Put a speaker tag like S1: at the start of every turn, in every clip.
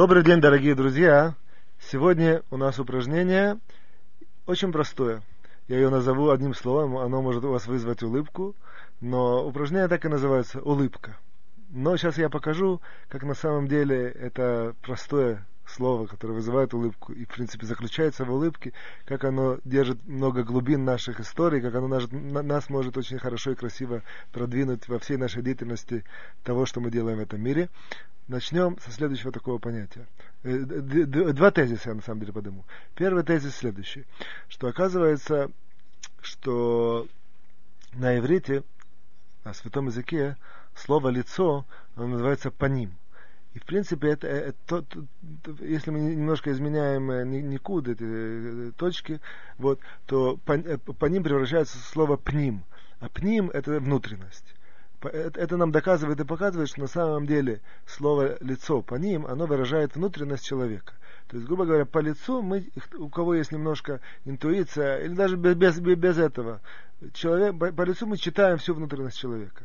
S1: Добрый день, дорогие друзья! Сегодня у нас упражнение очень простое. Я ее назову одним словом, оно может у вас вызвать улыбку, но упражнение так и называется «улыбка». Но сейчас я покажу, как на самом деле это простое слово, которое вызывает улыбку и, в принципе, заключается в улыбке, как оно держит много глубин наших историй, как оно нас, нас может очень хорошо и красиво продвинуть во всей нашей деятельности того, что мы делаем в этом мире. Начнем со следующего такого понятия. Э, два тезиса я на самом деле подниму. Первый тезис следующий, что оказывается, что на иврите, на святом языке, слово лицо, оно называется паним. И в принципе, это, это, это, если мы немножко изменяем э, никуда эти э, точки, вот, то по, по ним превращается слово пним. А пним это внутренность. Это нам доказывает и показывает, что на самом деле слово лицо по ним, оно выражает внутренность человека. То есть, грубо говоря, по лицу мы, у кого есть немножко интуиция, или даже без, без, без этого, человек, по, по лицу мы читаем всю внутренность человека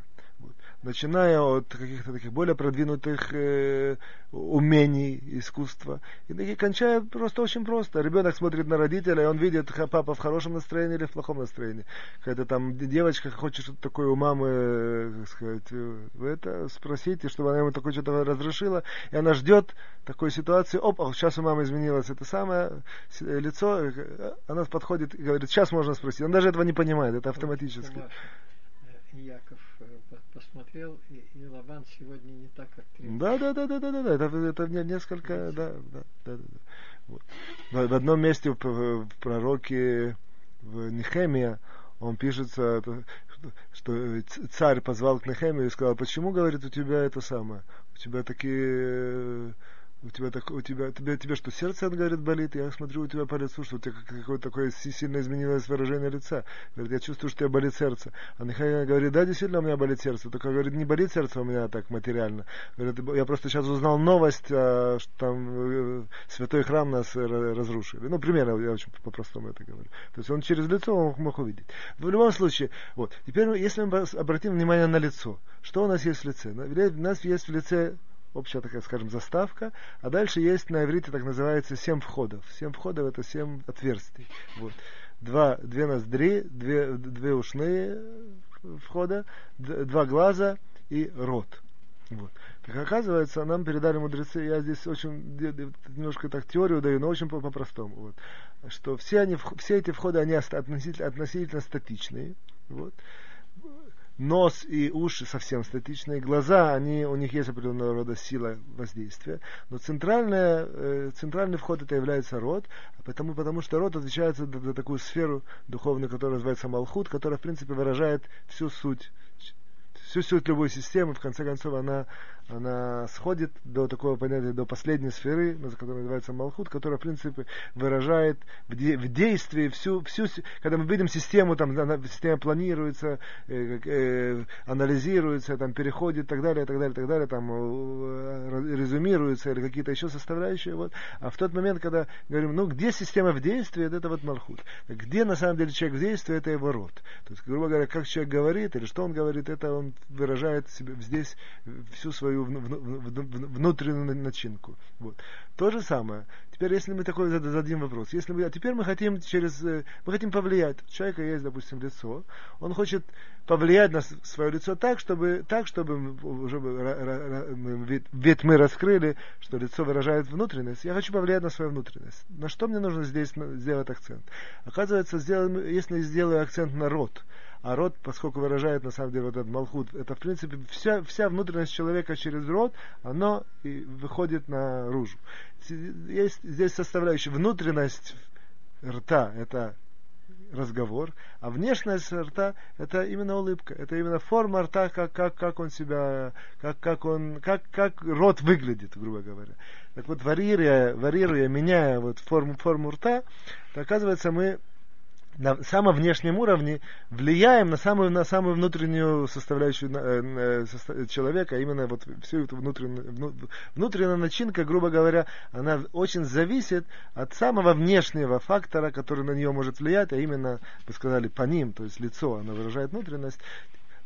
S1: начиная от каких-то таких более продвинутых э, умений искусства, и, и кончая просто очень просто. Ребенок смотрит на родителя, и он видит папа в хорошем настроении или в плохом настроении. Какая-то там девочка хочет что-то такое у мамы, э, сказать, вы это спросите, чтобы она ему такое что-то разрешила, и она ждет такой ситуации, оп, сейчас у мамы изменилось это самое лицо, э, она подходит и говорит, сейчас можно спросить. Он даже этого не понимает, это автоматически.
S2: Яков посмотрел, и, и Лаван сегодня не так, как требует.
S1: Да, да, да, да, да, да, да. Это, это несколько, да, да, да, да. Вот. В, в одном месте в, в пророке в Нехемия он пишется, что царь позвал к Нехемию и сказал, почему, говорит, у тебя это самое, у тебя такие у тебя, так, у тебя, тебе, тебе что, сердце, он говорит, болит? Я смотрю у тебя по лицу, что у тебя какое-то такое сильно изменилось выражение лица. Говорит, я чувствую, что у тебя болит сердце. А Михаил говорит, да, действительно, у меня болит сердце. Только, говорит, не болит сердце у меня так материально. Говорит, я просто сейчас узнал новость, а, что там э, святой храм нас разрушили. Ну, примерно, я очень по-простому это говорю. То есть он через лицо мог увидеть. В любом случае, вот. Теперь, если мы обратим внимание на лицо, что у нас есть в лице? У нас есть в лице общая такая, скажем, заставка, а дальше есть на иврите так называется семь входов. Семь входов это семь отверстий. Вот. Два, две ноздри, две, две ушные входа, два глаза и рот. Вот. Так оказывается, нам передали мудрецы, я здесь очень немножко так теорию даю, но очень по-простому, вот, что все, они, все эти входы, они относительно, относительно статичные. Вот нос и уши совсем статичные, глаза, они, у них есть определенного рода сила воздействия, но центральная, э, центральный вход это является рот, потому, потому что рот отвечает за, за такую сферу духовную, которая называется Малхут, которая в принципе выражает всю суть всю суть любой системы, в конце концов, она, она сходит до такого понятия, до последней сферы, которая называется Малхут, которая, в принципе, выражает в, де, в действии всю, всю, когда мы видим систему, там, система планируется, э, э, анализируется, там, переходит, и так далее, и так далее, и так далее, там, э, резюмируется, или какие-то еще составляющие, вот. А в тот момент, когда говорим, ну, где система в действии, это вот Малхут. Где, на самом деле, человек в действии, это его род. То есть, грубо говоря, как человек говорит, или что он говорит, это он выражает себе здесь всю свою внутреннюю начинку. Вот. То же самое. Теперь, если мы такой зададим вопрос, если мы, а теперь мы хотим через, э, мы хотим повлиять. У человека есть, допустим, лицо, он хочет повлиять на свое лицо так, чтобы, так, чтобы уже ведь мы раскрыли, что лицо выражает внутренность. Я хочу повлиять на свою внутренность. На что мне нужно здесь сделать акцент? Оказывается, сделаем, если сделаю акцент на рот, а рот, поскольку выражает на самом деле вот этот малхут, это в принципе вся, вся внутренность человека через рот, оно и выходит наружу. Есть здесь составляющая внутренность рта, это разговор, а внешность рта это именно улыбка, это именно форма рта, как, как, как он себя, как, как он, как, как рот выглядит, грубо говоря. Так вот, варьируя, варьируя меняя вот форму, форму рта, то оказывается мы на самом внешнем уровне влияем на самую, на самую внутреннюю составляющую э, э, человека, а именно вот всю эту внутреннюю, внутренняя начинка, грубо говоря, она очень зависит от самого внешнего фактора, который на нее может влиять, а именно, вы сказали, по ним, то есть лицо, она выражает внутренность.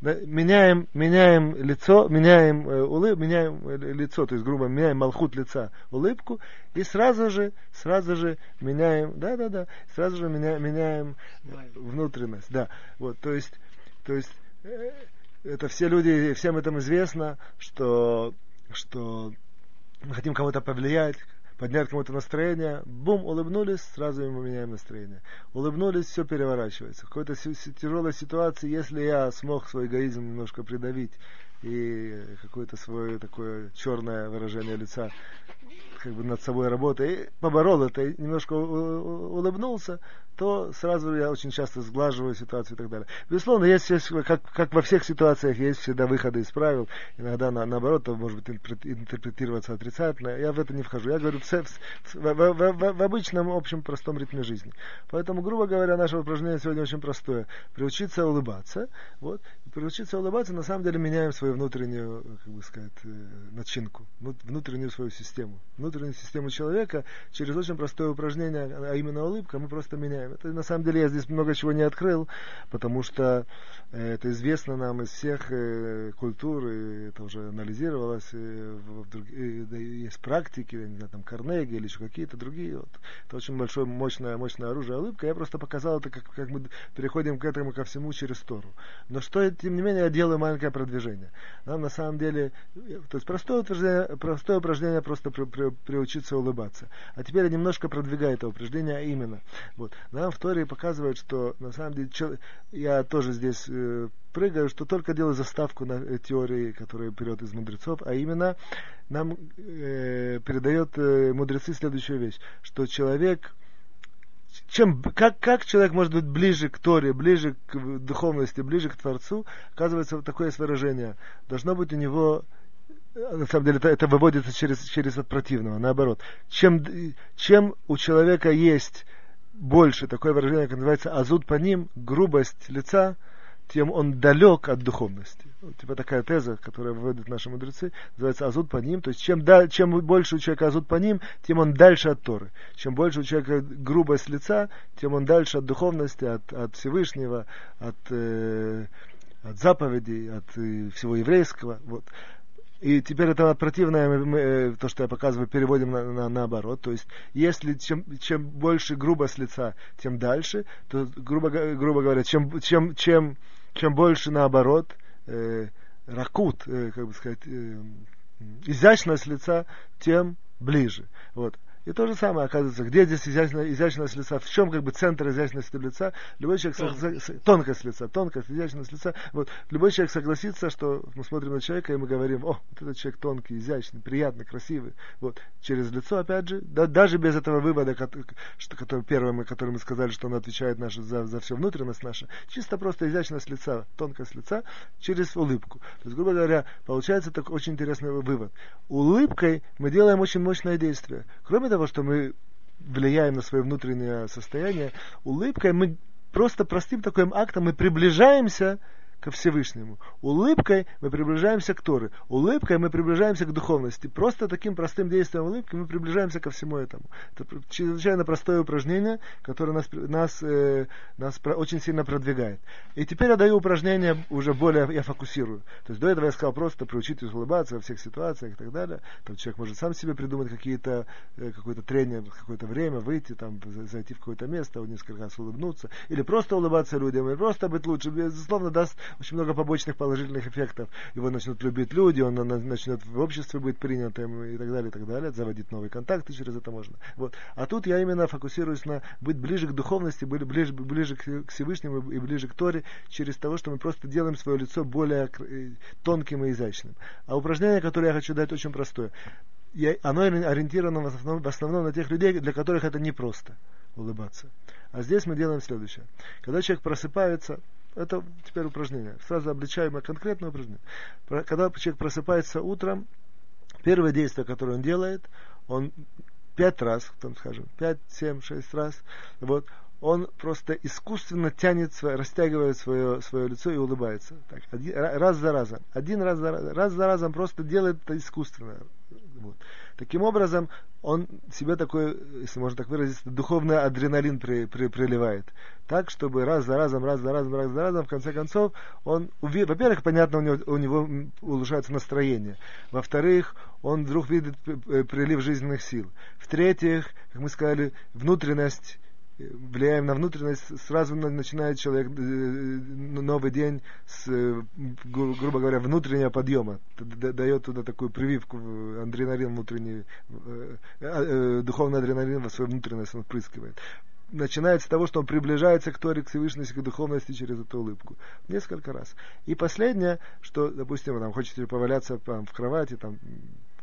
S1: Да, меняем, меняем лицо, меняем э, улыбку, меняем э, лицо, то есть, грубо, меняем малхут лица, улыбку, и сразу же, сразу же меняем, да, да, да, сразу же меня, меняем внутренность, да, вот, то есть, то есть, э, это все люди, всем этом известно, что, что мы хотим кого-то повлиять, поднять кому-то настроение, бум, улыбнулись, сразу ему меняем настроение. Улыбнулись, все переворачивается. В какой-то тяжелой ситуации, если я смог свой эгоизм немножко придавить и какое-то свое такое черное выражение лица как бы над собой работая, и поборол это, и немножко улыбнулся, то сразу я очень часто сглаживаю ситуацию и так далее. Безусловно, есть, есть как, как во всех ситуациях, есть всегда выходы из правил. Иногда на, наоборот, это может быть интерпретироваться отрицательно. Я в это не вхожу. Я говорю в, в, в, в, в обычном, общем, простом ритме жизни. Поэтому, грубо говоря, наше упражнение сегодня очень простое. Приучиться улыбаться. Вот. Приучиться улыбаться, на самом деле, меняем свою внутреннюю, как бы сказать, э, начинку, внутреннюю свою систему. Внутреннюю систему человека через очень простое упражнение, а именно улыбка, мы просто меняем это на самом деле я здесь много чего не открыл, потому что э, это известно нам из всех э, культур, и это уже анализировалось, да, есть практики, не знаю, там Карнеги или еще какие-то другие. Вот. Это очень большое, мощное, мощное оружие улыбка. Я просто показал это, как, как мы переходим к этому ко всему через Тору. Но что, тем не менее, я делаю маленькое продвижение. Нам на самом деле, то есть простое упражнение, простое упражнение просто при, при, приучиться улыбаться. А теперь я немножко продвигаю это упражнение, а именно, вот, нам в Торе показывает, что на самом деле, я тоже здесь э, прыгаю, что только делаю заставку на э, теории, которая берет из мудрецов, а именно нам э, передает э, мудрецы следующую вещь, что человек чем, как, как человек может быть ближе к Торе, ближе к духовности, ближе к Творцу, оказывается, вот такое выражение. Должно быть у него э, на самом деле это, это выводится через, через от противного, наоборот. Чем, чем у человека есть больше такое выражение, как называется азут по ним, грубость лица, тем он далек от духовности. Вот, типа такая теза, которая выводят наши мудрецы, называется азут по ним. То есть чем, да, чем больше у человека азут по ним, тем он дальше от Торы. Чем больше у человека грубость лица, тем он дальше от духовности, от, от Всевышнего, от, э, от заповедей, от э, всего еврейского. Вот. И теперь это противное, мы, э, то, что я показываю, переводим на, на, наоборот. То есть, если чем, чем больше грубость лица, тем дальше, то, грубо, грубо говоря, чем, чем, чем, чем больше наоборот, э, ракут, э, как бы сказать, э, изящность лица, тем ближе. Вот. И то же самое оказывается, где здесь изящность, изящность лица, в чем как бы центр изящности лица. Любой человек, тонкость, со, тонкость лица, тонкость, изящность лица. Вот. Любой человек согласится, что мы смотрим на человека и мы говорим, о, вот этот человек тонкий, изящный, приятный, красивый. Вот. Через лицо, опять же, да, даже без этого вывода, что, который, первым, который мы сказали, что он отвечает наш, за, за всю внутренность наша, чисто просто изящность лица, тонкость лица через улыбку. То есть, грубо говоря, получается такой очень интересный вывод. Улыбкой мы делаем очень мощное действие. Кроме того, того, что мы влияем на свое внутреннее состояние, улыбкой мы просто простым таким актом мы приближаемся ко Всевышнему. Улыбкой мы приближаемся к Торы. Улыбкой мы приближаемся к духовности. Просто таким простым действием улыбки мы приближаемся ко всему этому. Это чрезвычайно простое упражнение, которое нас, нас, э, нас очень сильно продвигает. И теперь я даю упражнение уже более, я фокусирую. То есть до этого я сказал просто приучитесь улыбаться во всех ситуациях и так далее. Там человек может сам себе придумать какие-то, э, какое-то трение, какое-то время, выйти, там, зайти в какое-то место, несколько раз улыбнуться. Или просто улыбаться людям, или просто быть лучше. Безусловно, даст очень много побочных положительных эффектов. Его начнут любить люди, он начнет в обществе быть принятым и так далее, и так далее. Заводить новые контакты через это можно. Вот. А тут я именно фокусируюсь на быть ближе к духовности, быть ближе, ближе к Всевышнему и ближе к Торе через того, что мы просто делаем свое лицо более э, тонким и изящным. А упражнение, которое я хочу дать, очень простое. Я, оно ориентировано в основном, в основном на тех людей, для которых это непросто улыбаться. А здесь мы делаем следующее. Когда человек просыпается, это теперь упражнение. Сразу обличаем на конкретное упражнение. Когда человек просыпается утром, первое действие, которое он делает, он пять раз, там скажем, пять, семь, шесть раз, вот, он просто искусственно тянет, свое, растягивает свое, свое лицо и улыбается. Так, один, раз за разом. Один раз за, раз за разом просто делает это искусственно. Вот. Таким образом, он себе такой, если можно так выразиться, духовный адреналин при, при, приливает. Так, чтобы раз за разом, раз за разом, раз за разом, в конце концов, он, во-первых, понятно, у него, у него улучшается настроение. Во-вторых, он вдруг видит прилив жизненных сил. В-третьих, как мы сказали, внутренность влияем на внутренность, сразу начинает человек э, новый день с, э, грубо говоря, внутреннего подъема. Дает туда такую прививку, адреналин внутренний, э, духовный адреналин во свою внутренность он впрыскивает начинает с того, что он приближается к Торе, к Всевышности, к духовности через эту улыбку. Несколько раз. И последнее, что, допустим, там хочете поваляться там, в кровати, там,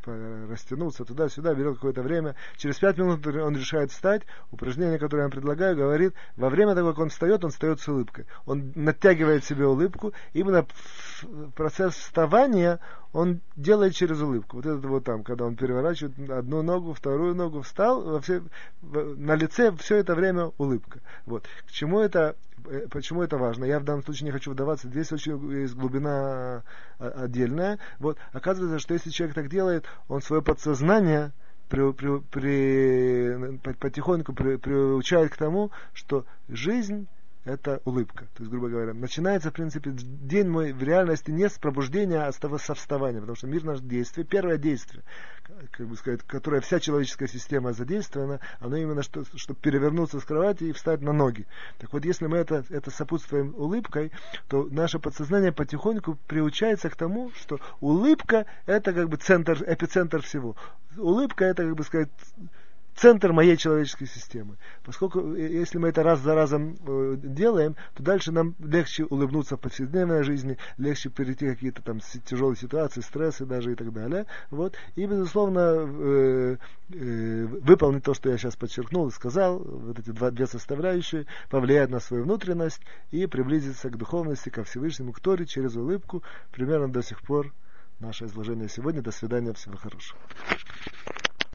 S1: растянуться туда-сюда, берет какое-то время. Через пять минут он решает встать. Упражнение, которое я предлагаю, говорит, во время того, как он встает, он встает с улыбкой. Он натягивает себе улыбку. Именно процесс вставания он делает через улыбку. Вот это вот там, когда он переворачивает одну ногу, вторую ногу, встал, во все, на лице все это время улыбка. Вот. К чему это почему это важно? Я в данном случае не хочу вдаваться, здесь очень есть глубина а, отдельная. Вот, оказывается, что если человек так делает, он свое подсознание при, при, при, потихоньку при, приучает к тому, что жизнь это улыбка. То есть, грубо говоря, начинается, в принципе, день мой в реальности не с пробуждения, а со вставания, потому что мир наш действие, первое действие, как бы сказать, которое вся человеческая система задействована, оно именно, что, чтобы перевернуться с кровати и встать на ноги. Так вот, если мы это, это сопутствуем улыбкой, то наше подсознание потихоньку приучается к тому, что улыбка это как бы центр, эпицентр всего. Улыбка это, как бы сказать, центр моей человеческой системы. Поскольку э, если мы это раз за разом э, делаем, то дальше нам легче улыбнуться в повседневной жизни, легче перейти какие-то там тяжелые ситуации, стрессы даже и так далее. Вот. И, безусловно, э, выполнить то, что я сейчас подчеркнул и сказал, вот эти два, две составляющие, повлиять на свою внутренность и приблизиться к духовности, ко Всевышнему, к Торе через улыбку, примерно до сих пор наше изложение сегодня. До свидания, всего хорошего.